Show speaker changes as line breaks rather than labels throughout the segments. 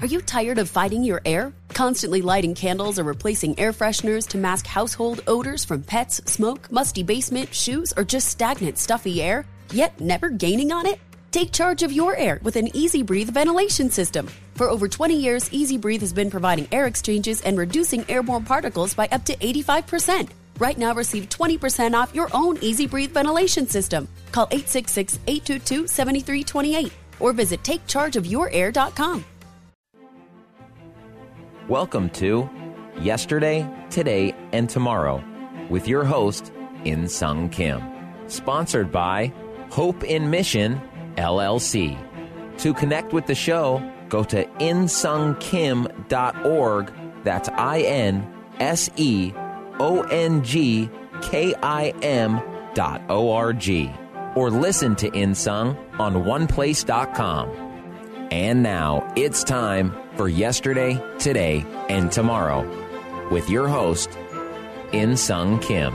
Are you tired of fighting your air? Constantly lighting candles or replacing air fresheners to mask household odors from pets, smoke, musty basement, shoes, or just stagnant, stuffy air, yet never gaining on it? Take charge of your air with an Easy Breathe ventilation system. For over 20 years, Easy Breathe has been providing air exchanges and reducing airborne particles by up to 85%. Right now, receive 20% off your own Easy Breathe ventilation system. Call 866 822 7328 or visit takechargeofyourair.com.
Welcome to Yesterday, Today, and Tomorrow with your host, In Sung Kim. Sponsored by Hope in Mission, LLC. To connect with the show, go to insungkim.org. That's I N S E O N G K I M dot O R G. Or listen to Insung on oneplace.com. And now it's time for Yesterday, Today, and Tomorrow with your host, In Sung Kim.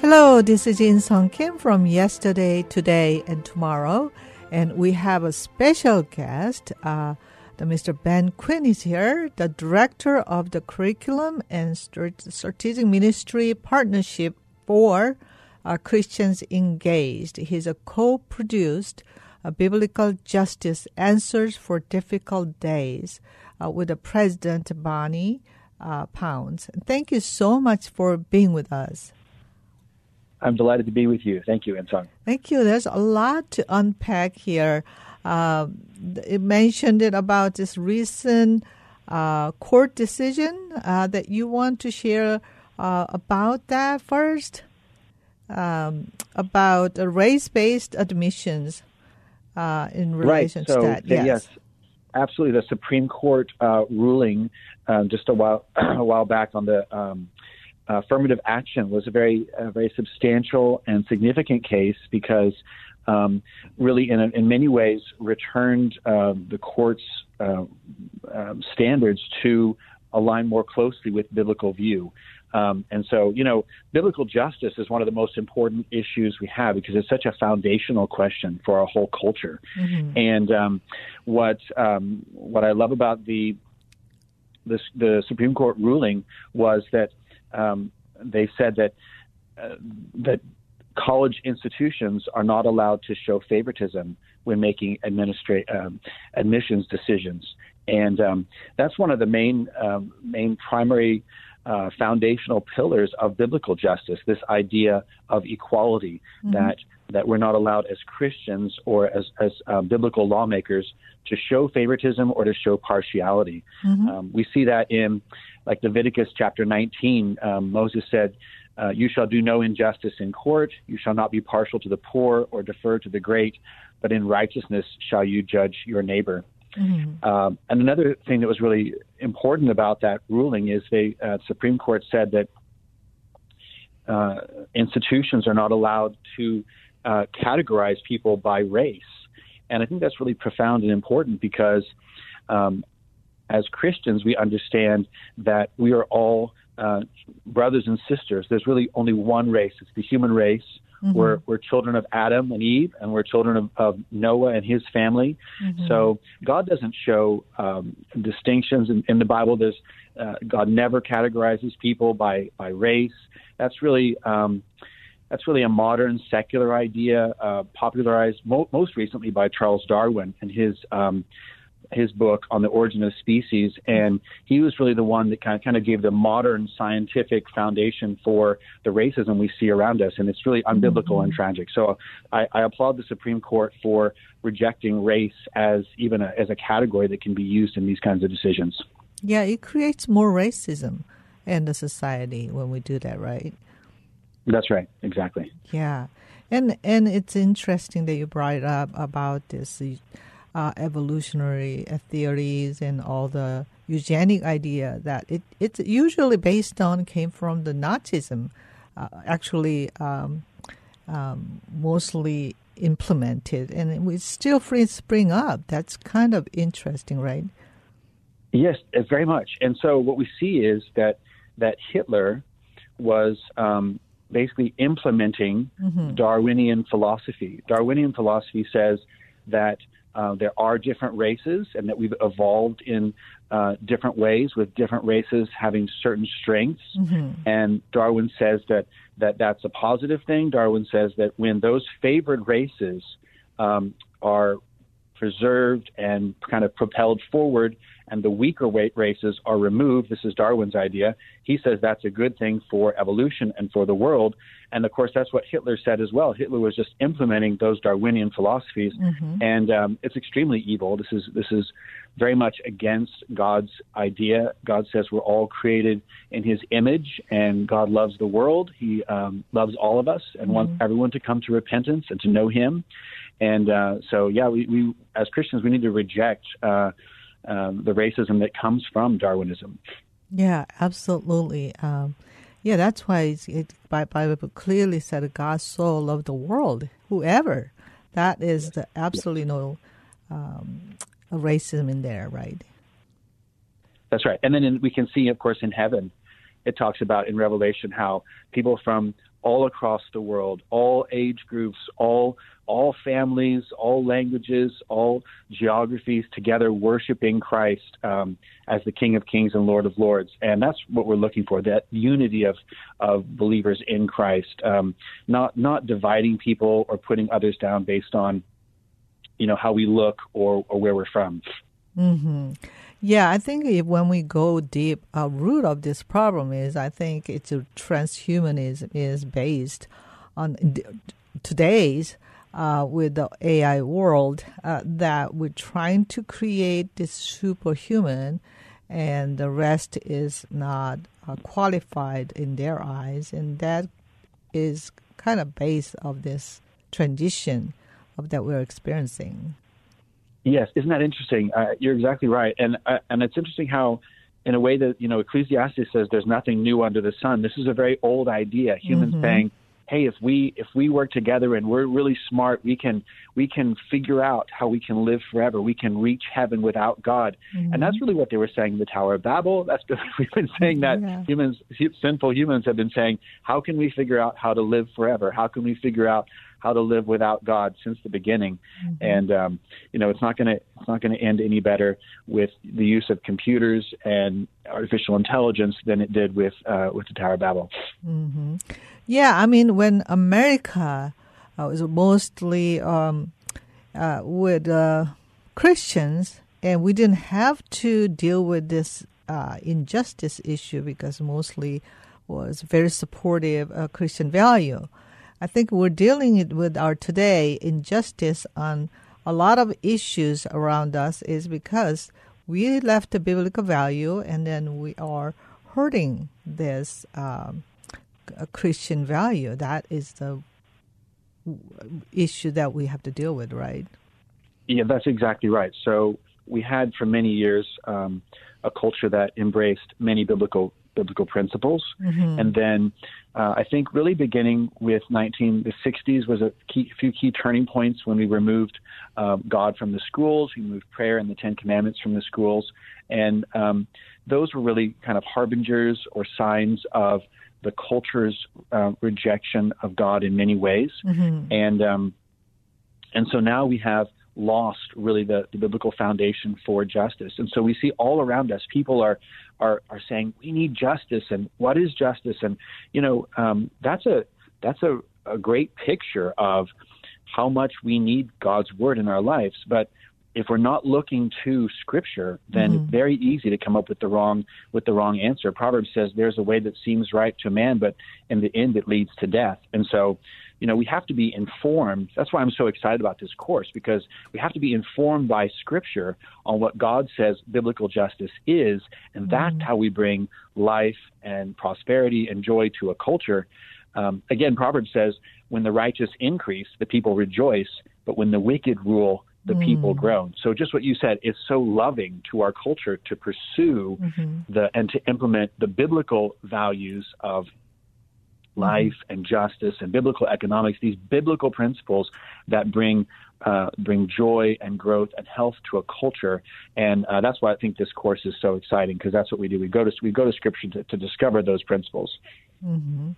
Hello, this is In Sung Kim from Yesterday, Today, and Tomorrow. And we have a special guest. Uh, the Mr. Ben Quine is here, the director of the Curriculum and Strategic Ministry Partnership for uh, Christians Engaged. He's a co-produced uh, Biblical Justice Answers for Difficult Days uh, with the President Bunni uh, Pounds. Thank you so much for being with us.
I'm delighted to be with you. Thank you, Insung.
Thank you. There's a lot to unpack here. Uh, it mentioned it about this recent uh, court decision uh, that you want to share uh, about that first, um, about race-based admissions uh, in relation
right. so,
to that.
Yes. yes. absolutely. The Supreme Court uh, ruling um, just a while a while back on the um, affirmative action was a very a very substantial and significant case because um, really in, in many ways returned uh, the court's uh, uh, standards to align more closely with biblical view. Um, and so, you know, biblical justice is one of the most important issues we have because it's such a foundational question for our whole culture. Mm-hmm. And um, what um, what I love about the, the, the Supreme Court ruling was that um, they said that uh, that college institutions are not allowed to show favoritism when making administra- um, admissions decisions, and um, that's one of the main um, main primary uh, foundational pillars of biblical justice. This idea of equality mm-hmm. that that we're not allowed as Christians or as as uh, biblical lawmakers to show favoritism or to show partiality. Mm-hmm. Um, we see that in like Leviticus chapter 19. Um, Moses said. Uh, you shall do no injustice in court. You shall not be partial to the poor or defer to the great, but in righteousness shall you judge your neighbor. Mm-hmm. Um, and another thing that was really important about that ruling is the uh, Supreme Court said that uh, institutions are not allowed to uh, categorize people by race. And I think that's really profound and important because um, as Christians, we understand that we are all uh, brothers and sisters. There's really only one race, it's the human race. Mm-hmm. We're, we're children of Adam and Eve, and we're children of, of Noah and his family. Mm-hmm. So God doesn't show um, distinctions in, in, the Bible. There's uh, God never categorizes people by by race. That's really um, that's really a modern secular idea, uh, popularized mo- most recently by Charles Darwin and his um, his book on the origin of species, and he was really the one that kind of, kind of gave the modern scientific foundation for the racism we see around us, and it's really unbiblical and tragic. So I, I, applaud the Supreme Court for rejecting race as even a, as a category that can be used in these kinds of decisions.
Yeah, it creates more racism in the society when we do that, right?
That's right, exactly.
Yeah, and and it's interesting that you brought up about this uh, evolutionary theories and all the eugenic idea that it it's usually based on came from the Nazism, uh, actually um, um, mostly implemented, and it still free spring up. That's kind of interesting, right?
Yes, uh, very much. And so what we see is that that Hitler was um, basically implementing mm-hmm. Darwinian philosophy. Darwinian philosophy says that uh, there are different races and that we've evolved in uh, different ways with different races having certain strengths. Mm-hmm. And Darwin says that, that that's a positive thing. Darwin says that when those favored races um, are preserved and kind of propelled forward, and the weaker weight races are removed. This is Darwin's idea. He says that's a good thing for evolution and for the world. And of course, that's what Hitler said as well. Hitler was just implementing those Darwinian philosophies, mm-hmm. and um, it's extremely evil. This is this is very much against God's idea. God says we're all created in His image, and God loves the world. He um, loves all of us and mm-hmm. wants everyone to come to repentance and to know Him. And uh, so, yeah, we, we as Christians we need to reject uh, um, the racism that comes from Darwinism.
Yeah, absolutely. Um, yeah, that's why it, it Bible clearly said God so loved the world. Whoever, that is the absolutely no um, racism in there, right?
That's right. And then in, we can see, of course, in heaven, it talks about in Revelation how people from all across the world, all age groups, all all families, all languages, all geographies together worshiping Christ um, as the King of Kings and Lord of Lords. And that's what we're looking for that unity of, of believers in Christ, um, not, not dividing people or putting others down based on you know how we look or, or where we're from.
Mm-hmm. Yeah, I think if, when we go deep, a root of this problem is I think it's a transhumanism is based on today's uh, with the AI world uh, that we're trying to create this superhuman, and the rest is not uh, qualified in their eyes, and that is kind of base of this transition of that we're experiencing.
Yes, isn't that interesting? Uh, you're exactly right, and uh, and it's interesting how in a way that you know Ecclesiastes says there's nothing new under the sun. This is a very old idea. Humans mm-hmm. saying hey if we if we work together and we're really smart we can we can figure out how we can live forever we can reach heaven without god mm-hmm. and that's really what they were saying in the tower of babel that's we've been saying that yeah. humans sinful humans have been saying how can we figure out how to live forever how can we figure out how to live without God since the beginning, mm-hmm. and um, you know it's not going to it's not going to end any better with the use of computers and artificial intelligence than it did with uh, with the Tower of Babel.
Mm-hmm. Yeah, I mean, when America uh, was mostly um, uh, with uh, Christians, and we didn't have to deal with this uh, injustice issue because mostly was very supportive of Christian value. I think we're dealing with our today injustice on a lot of issues around us is because we left the biblical value and then we are hurting this. Um, Christian value. That is the issue that we have to deal with, right?
Yeah, that's exactly right. So we had for many years um, a culture that embraced many biblical biblical principles, mm-hmm. and then uh, I think really beginning with 19 the 60s was a key, few key turning points when we removed uh, God from the schools, we moved prayer and the Ten Commandments from the schools, and um, those were really kind of harbingers or signs of the culture's uh, rejection of God in many ways, mm-hmm. and um, and so now we have lost really the, the biblical foundation for justice, and so we see all around us people are are are saying we need justice, and what is justice, and you know um, that's a that's a, a great picture of how much we need God's word in our lives, but if we're not looking to scripture then mm-hmm. it's very easy to come up with the wrong with the wrong answer proverbs says there's a way that seems right to man but in the end it leads to death and so you know we have to be informed that's why i'm so excited about this course because we have to be informed by scripture on what god says biblical justice is and that's mm-hmm. how we bring life and prosperity and joy to a culture um, again proverbs says when the righteous increase the people rejoice but when the wicked rule the mm. people groan. So just what you said, it's so loving to our culture to pursue mm-hmm. the and to implement the biblical values of life mm-hmm. and justice and biblical economics, these biblical principles that bring uh, bring joy and growth and health to a culture, and uh, that's why I think this course is so exciting because that's what we do. We go to we go to Scripture to, to discover those principles.
Mm-hmm.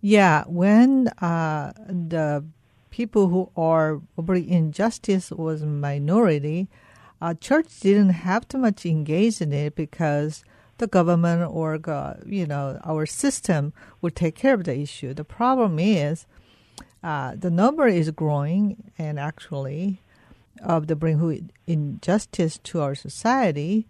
Yeah, when uh, the people who are over injustice was minority, uh, church didn't have too much engaged in it because the government or you know our system would take care of the issue. The problem is uh, the number is growing, and actually of the bring who injustice to our society.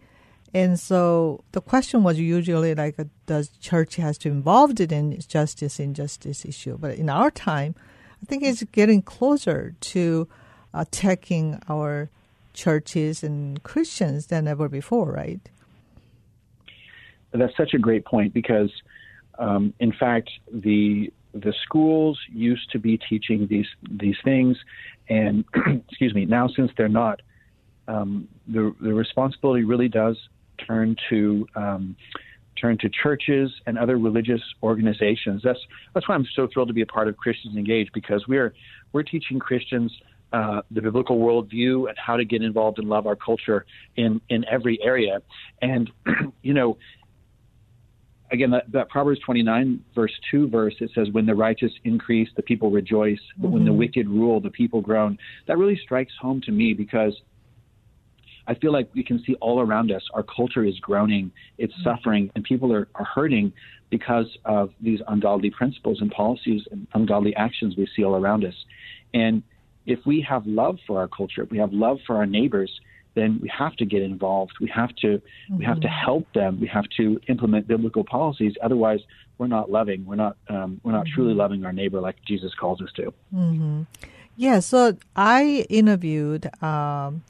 And so the question was usually like, uh, does church has to involved in justice injustice issue? But in our time, I think it's getting closer to attacking our churches and Christians than ever before, right?
That's such a great point because, um, in fact, the the schools used to be teaching these these things, and excuse me, now since they're not, um, the the responsibility really does turn to um, turn to churches and other religious organizations. That's that's why I'm so thrilled to be a part of Christians Engaged because we're we're teaching Christians uh, the biblical worldview and how to get involved and love our culture in in every area. And you know, again, that, that, Proverbs 29, verse 2 verse, it says, When the righteous increase, the people rejoice, but mm-hmm. when the mm-hmm. wicked rule, the people groan. That really strikes home to me because I feel like we can see all around us our culture is groaning, it's mm-hmm. suffering, and people are, are hurting because of these ungodly principles and policies and ungodly actions we see all around us. And if we have love for our culture, if we have love for our neighbors, then we have to get involved. We have to mm-hmm. we have to mm-hmm. help them. We have to implement biblical policies. Otherwise, we're not loving. We're not um, we're not mm-hmm. truly loving our neighbor like Jesus calls us to.
Mm-hmm. Yeah. So I interviewed. Um,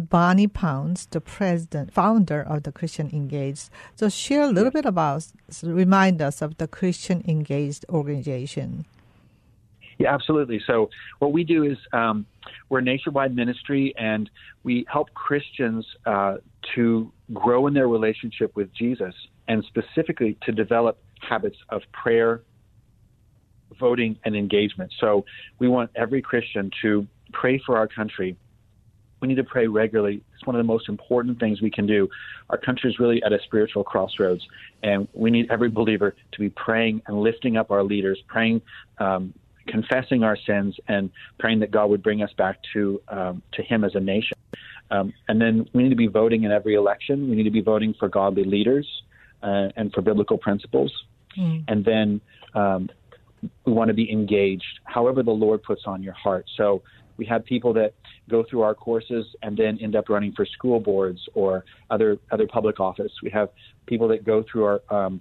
Bunni Pounds, the president, founder of the Christian Engaged. So share a little bit about, remind us of the Christian Engaged organization.
Yeah, absolutely. So what we do is um, we're a nationwide ministry, and we help Christians uh, to grow in their relationship with Jesus, and specifically to develop habits of prayer, voting, and engagement. So we want every Christian to pray for our country. We need to pray regularly. It's one of the most important things we can do. Our country is really at a spiritual crossroads, and we need every believer to be praying and lifting up our leaders, praying um, confessing our sins and praying that God would bring us back to um, to Him as a nation. Um, and then we need to be voting in every election. We need to be voting for godly leaders uh, and for biblical principles. Mm. And then um, we want to be engaged, however the Lord puts on your heart. So we have people that go through our courses and then end up running for school boards or other other public office. We have people that go through our um,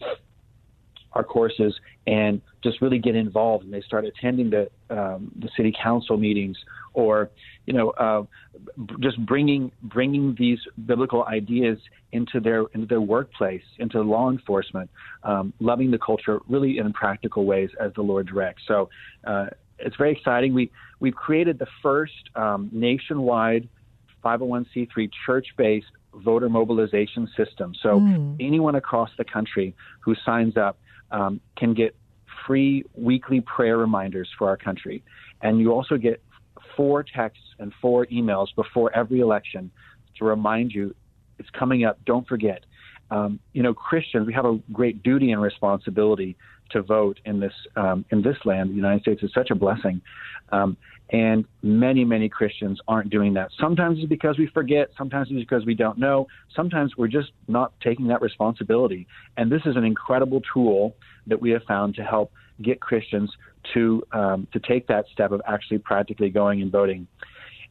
our courses and just really get involved and they start attending the um, the city council meetings or you know uh, just bringing bringing these biblical ideas into their into their workplace into law enforcement um, loving the culture really in practical ways as the Lord directs so uh, it's very exciting we we've created the first um, nationwide 501c3 church-based voter mobilization system. So mm. anyone across the country who signs up um, can get free weekly prayer reminders for our country. And you also get four texts and four emails before every election to remind you it's coming up. Don't forget. Um, you know, Christians, we have a great duty and responsibility to vote in this um, in this land. The United States is such a blessing, um, and many many Christians aren't doing that. Sometimes it's because we forget. Sometimes it's because we don't know. Sometimes we're just not taking that responsibility. And this is an incredible tool that we have found to help get Christians to um, to take that step of actually practically going and voting.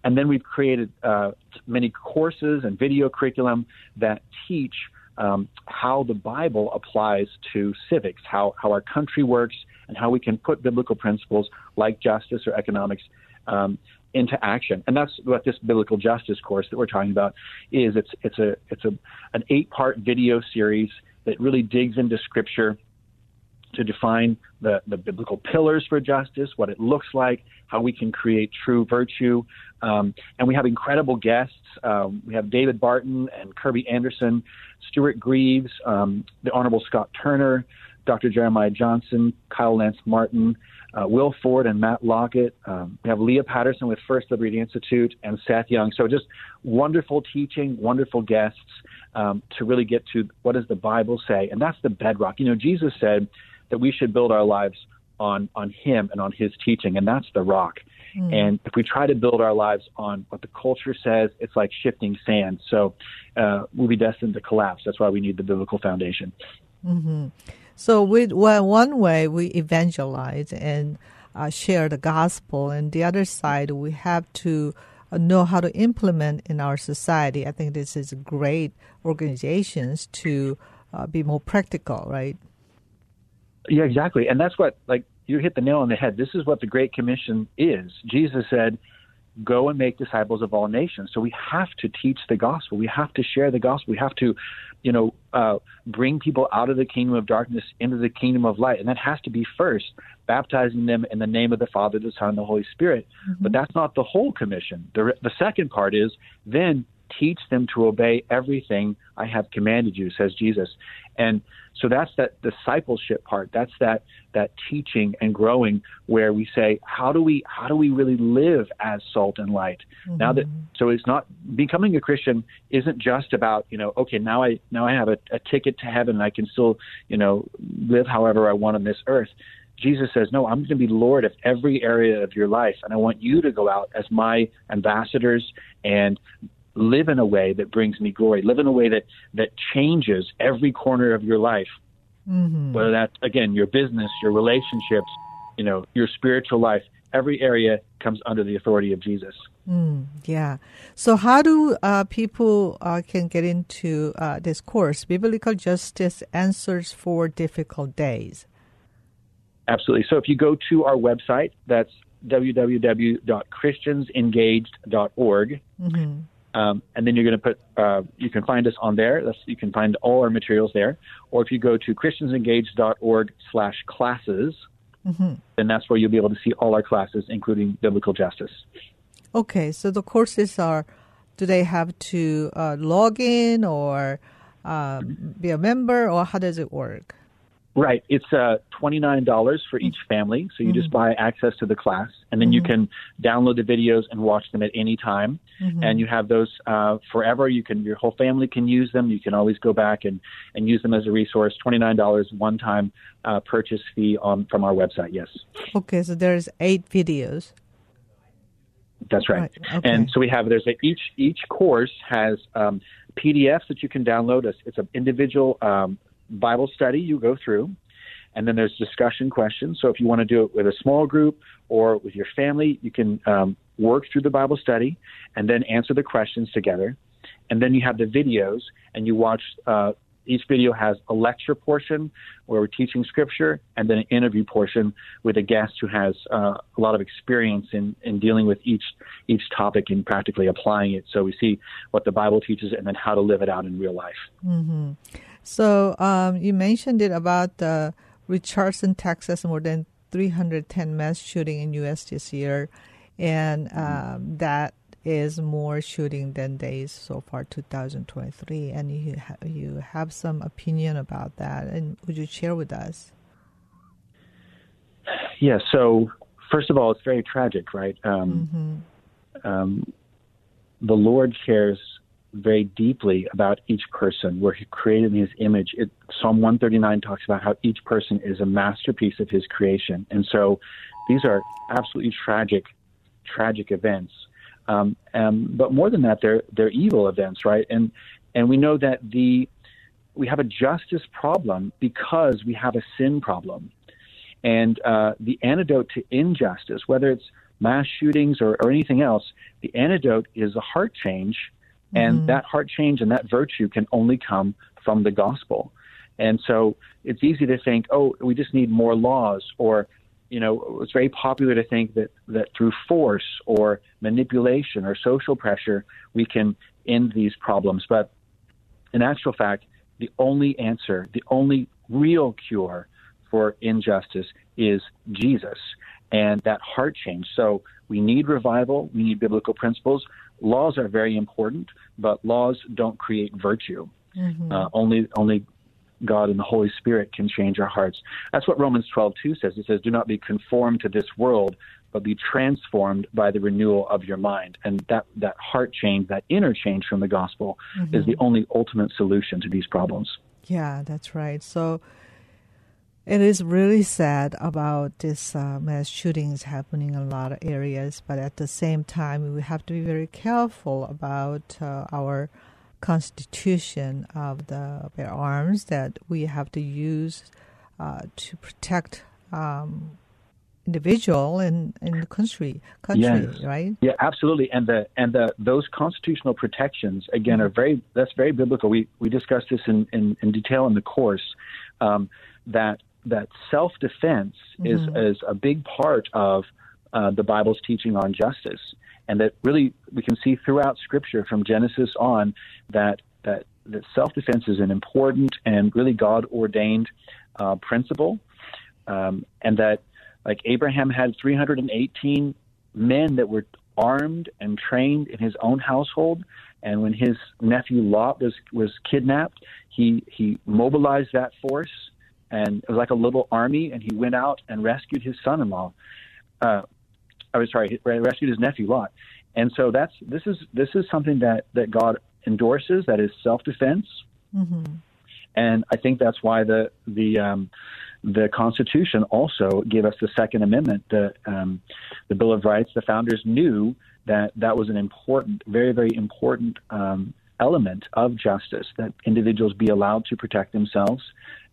And then we've created uh, many courses and video curriculum that teach um, how the Bible applies to civics, how, how our country works, and how we can put biblical principles like justice or economics um, into action. And that's what this biblical justice course that we're talking about is. It's it's a it's a an eight part video series that really digs into Scripture to define the, the biblical pillars for justice, what it looks like, how we can create true virtue. Um, and we have incredible guests. Um, we have David Barton and Kerby Anderson, Stuart Greaves, um, the Honorable Scott Turner, Dr. Jeremiah Johnston, Kyle Lance Martin, uh, Will Ford and Matt Lockett. Um, we have Lea Patterson with First Liberty Institute and Seth Young. So just wonderful teaching, wonderful guests um, to really get to what does the Bible say, and that's the bedrock. You know, Jesus said that we should build our lives on on Him and on His teaching, and that's the rock. Mm. And if we try to build our lives on what the culture says, it's like shifting sand. So uh, we'll be destined to collapse. That's why we need the biblical foundation.
Mm-hmm. So with well, one way we evangelize and uh, share the gospel, and the other side we have to know how to implement in our society. I think this is great organizations to uh, be more practical, right?
Yeah, exactly. And that's what, like, you hit the nail on the head. This is what the Great Commission is. Jesus said, go and make disciples of all nations. So we have to teach the gospel. We have to share the gospel. We have to, you know, uh, bring people out of the kingdom of darkness into the kingdom of light. And that has to be first, baptizing them in the name of the Father, the Son, and the Holy Spirit. Mm-hmm. But that's not the whole commission. The, the second part is then teach them to obey everything I have commanded you, says Jesus. And so that's that discipleship part. That's that that teaching and growing where we say, how do we how do we really live as salt and light? Mm-hmm. Now that so it's not becoming a Christian isn't just about you know okay now I now I have a, a ticket to heaven and I can still you know live however I want on this earth. Jesus says, No, I'm going to be Lord of every area of your life, and I want you to go out as my ambassadors and live in a way that brings me glory, live in a way that, that changes every corner of your life. Mm-hmm. Whether that's, again, your business, your relationships, you know, your spiritual life, every area comes under the authority of Jesus.
Mm, yeah. So, how do uh, people uh, can get into uh, this course, Biblical Justice Answers for Difficult Days?
Absolutely. So, if you go to our website, that's www.christiansengaged.org. Mm-hmm. Um, and then you're going to put, uh, you can find us on there. That's, you can find all our materials there. Or if you go to christiansengaged.org slash classes, mm-hmm. then that's where you'll be able to see all our classes, including biblical justice.
Okay, so the courses are, do they have to uh, log in or uh, be a member, or how does it work?
Right. It's uh, $29 for each family. So you mm-hmm. just buy access to the class, and then mm-hmm. you can download the videos and watch them at any time. Mm-hmm. And you have those uh, forever. You can Your whole family can use them. You can always go back and, and use them as a resource. $29 one time uh, purchase fee on from our website, yes.
Okay, so there's eight videos.
That's right. right. Okay. And so we have there's a, each each course has um, PDFs that you can download. It's, it's an individual um, Bible study you go through, and then there's discussion questions. So if you want to do it with a small group or with your family, you can um, work through the Bible study and then answer the questions together. And then you have the videos, and you watch. Uh, each video has a lecture portion where we're teaching scripture, and then an interview portion with a guest who has uh, a lot of experience in, in dealing with each each topic and practically applying it. So we see what the Bible teaches, and then how to live it out in real life.
Mm-hmm. So um, you mentioned it about the Richardson, Texas, more than 310 mass shooting in U.S. this year, and um, that is more shooting than days so far 2023. And you ha- you have some opinion about that, and would you share with us?
Yeah. So first of all, it's very tragic, right? Um, mm-hmm. um, the Lord cares very deeply about each person, where He created in His image. It, Psalm 139 talks about how each person is a masterpiece of His creation, and so these are absolutely tragic, tragic events. Um, um, but more than that, they're they're evil events, right? And and we know that the we have a justice problem because we have a sin problem, and uh, the antidote to injustice, whether it's mass shootings or, or anything else, the antidote is a heart change and mm-hmm. that heart change and that virtue can only come from the gospel. And so it's easy to think, oh, we just need more laws, or, you know, it's very popular to think that, that through force or manipulation or social pressure, we can end these problems. But in actual fact, the only answer, the only real cure for injustice is Jesus and that heart change. So we need revival, we need biblical principles, laws are very important, but laws don't create virtue. Mm-hmm. Uh, only only God and the Holy Spirit can change our hearts. That's what Romans 12:2 says. It says, "Do not be conformed to this world, but be transformed by the renewal of your mind." And that that heart change, that inner change from the gospel, mm-hmm. is the only ultimate solution to these problems.
Yeah, that's right. So It is really sad about this uh, mass shootings happening in a lot of areas, but at the same time, we have to be very careful about uh, our constitution of the bear arms that we have to use uh, to protect um, individual and in, in the country country
Yes.
right
Yeah, absolutely. And the and the those constitutional protections again are very that's very biblical. We we discussed this in in, in detail in the course. Um, that that self defense is is a big part of uh, the Bible's teaching on justice, and that really we can see throughout Scripture from Genesis on that that that self defense is an important and really God ordained uh, principle, um, and that like Abraham had 318 men that were armed and trained in his own household. And when his nephew Lot was was kidnapped, he he mobilized that force, and it was like a little army. And he went out and rescued his son-in-law. Uh, I was sorry, he rescued his nephew Lot. And so that's this is this is something that that God endorses. That is self-defense. And I think that's why the the um, the Constitution also gave us the Second Amendment, the um, the Bill of Rights. The founders knew that that was an important, very very important um, element of justice that individuals be allowed to protect themselves,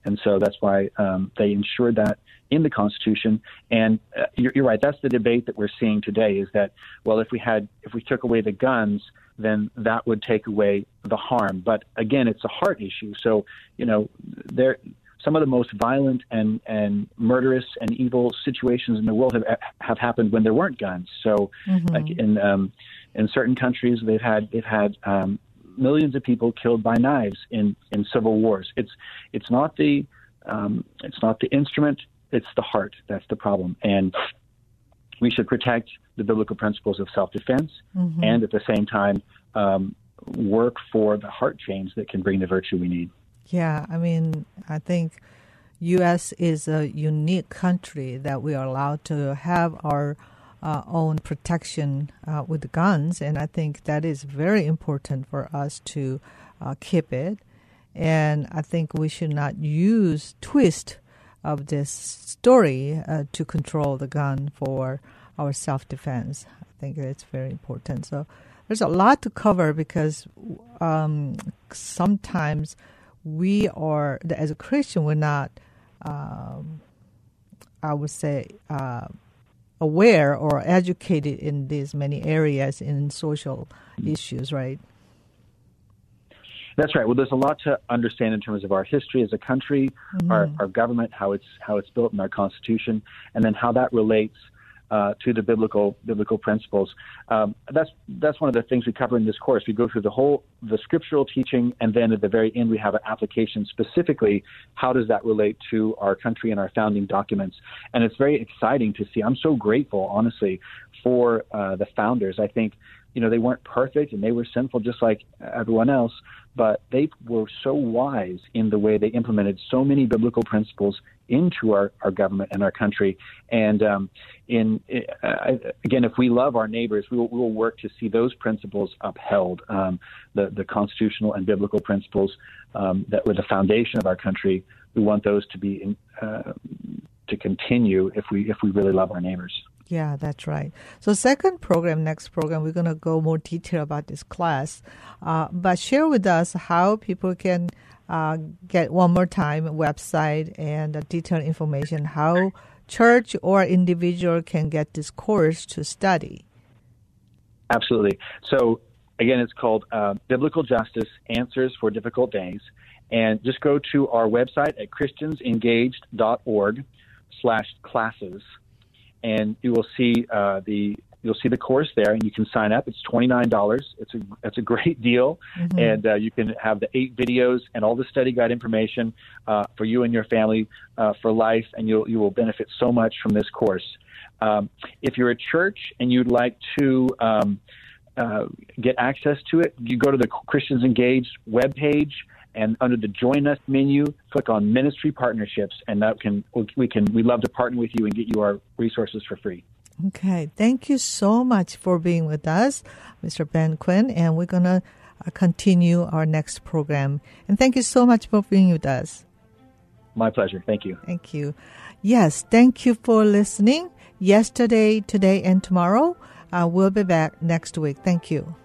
and so that's why um, they ensured that in the Constitution. And uh, you're, you're right. That's the debate that we're seeing today. Is that well, if we had if we took away the guns, then that would take away the harm. But again, it's a heart issue. So you know, there some of the most violent and and murderous and evil situations in the world have have happened when there weren't guns. So like in um, in certain countries, they've had they've had um, millions of people killed by knives in in civil wars. It's it's not the um, it's not the instrument. It's the heart. That's the problem. And we should protect the biblical principles of self-defense, and at the same time um, work for the heart change that can bring the virtue we need.
Yeah, I mean, I think U.S. is a unique country that we are allowed to have our uh, own protection uh, with guns, and I think that is very important for us to uh, keep it. And I think we should not use twist of this story uh, to control the gun for our self-defense. I think it's very important. So there's a lot to cover because um, sometimes we are, as a Christian, we're not, um, I would say, uh, aware or educated in these many areas in social hmm. issues, right?
That's right. Well, there's a lot to understand in terms of our history as a country, our, mm-hmm. our government, how it's how it's built in our constitution, and then how that relates uh, to the biblical biblical principles. Um, that's that's one of the things we cover in this course. We go through the whole the scriptural teaching, and then at the very end we have an application specifically. How does that relate to our country and our founding documents? And it's very exciting to see. I'm so grateful, honestly, for uh, the founders. I think you know they weren't perfect and they were sinful just like everyone else, but they were so wise in the way they implemented so many biblical principles into our, our government and our country. And um, in uh, again, if we love our neighbors, we will, we will work to see those principles upheld. Um, the the constitutional and biblical principles um, that were the foundation of our country. We want those to be in, uh, to continue if we if we really love our neighbors.
Yeah, that's right. So, second program, next program, we're going to go more detail about this class. Uh, but share with us how people can uh, get one more time website and uh, detailed information how church or individual can get this course to study.
Absolutely. So again, it's called uh, Biblical Justice Answers for Difficult Days. And just go to our website at christiansengaged.org slash classes, and you will see uh, the you'll see the course there, and you can sign up. It's twenty nine dollars. It's a it's a great deal, and uh, you can have the eight videos and all the study guide information uh, for you and your family uh, for life, and you'll you will benefit so much from this course. Um, if you're a church and you'd like to um, uh, get access to it, you go to the Christians Engaged webpage and under the Join Us menu, click on Ministry Partnerships, and that can we can we love to partner with you and get you our resources for free.
Okay, thank you so much for being with us, Mr. Ben Quine, and we're going to uh, continue our next program. And thank you so much for being with us.
My pleasure. Thank you.
Thank you. Yes, thank you for listening. Yesterday, today, and tomorrow. Uh, we'll be back next week. Thank you.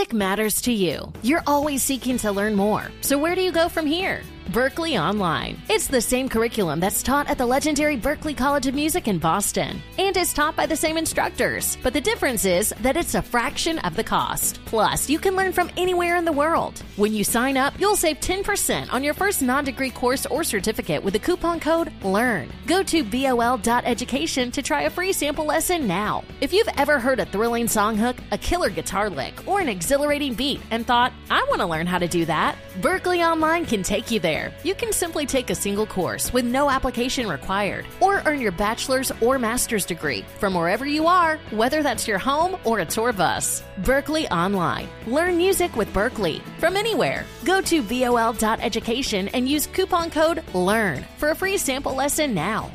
Music matters to you. You're always seeking to learn more. So, where do you go from here? Berklee Online. It's the same curriculum that's taught at the legendary Berklee College of Music in Boston and is taught by the same instructors. But the difference is that it's a fraction of the cost. Plus, you can learn from anywhere in the world. When you sign up, you'll save 10% on your first non degree course or certificate with the coupon code LEARN. Go to bol.education to try a free sample lesson now. If you've ever heard a thrilling song hook, a killer guitar lick, or an exhilarating beat and thought, I want to learn how to do that, Berklee Online can take you there there, you can simply take a single course with no application required or earn your bachelor's or master's degree from wherever you are, whether that's your home or a tour bus. Berklee Online. Learn music with Berklee from anywhere. Go to bol.education and use coupon code LEARN for a free sample lesson now.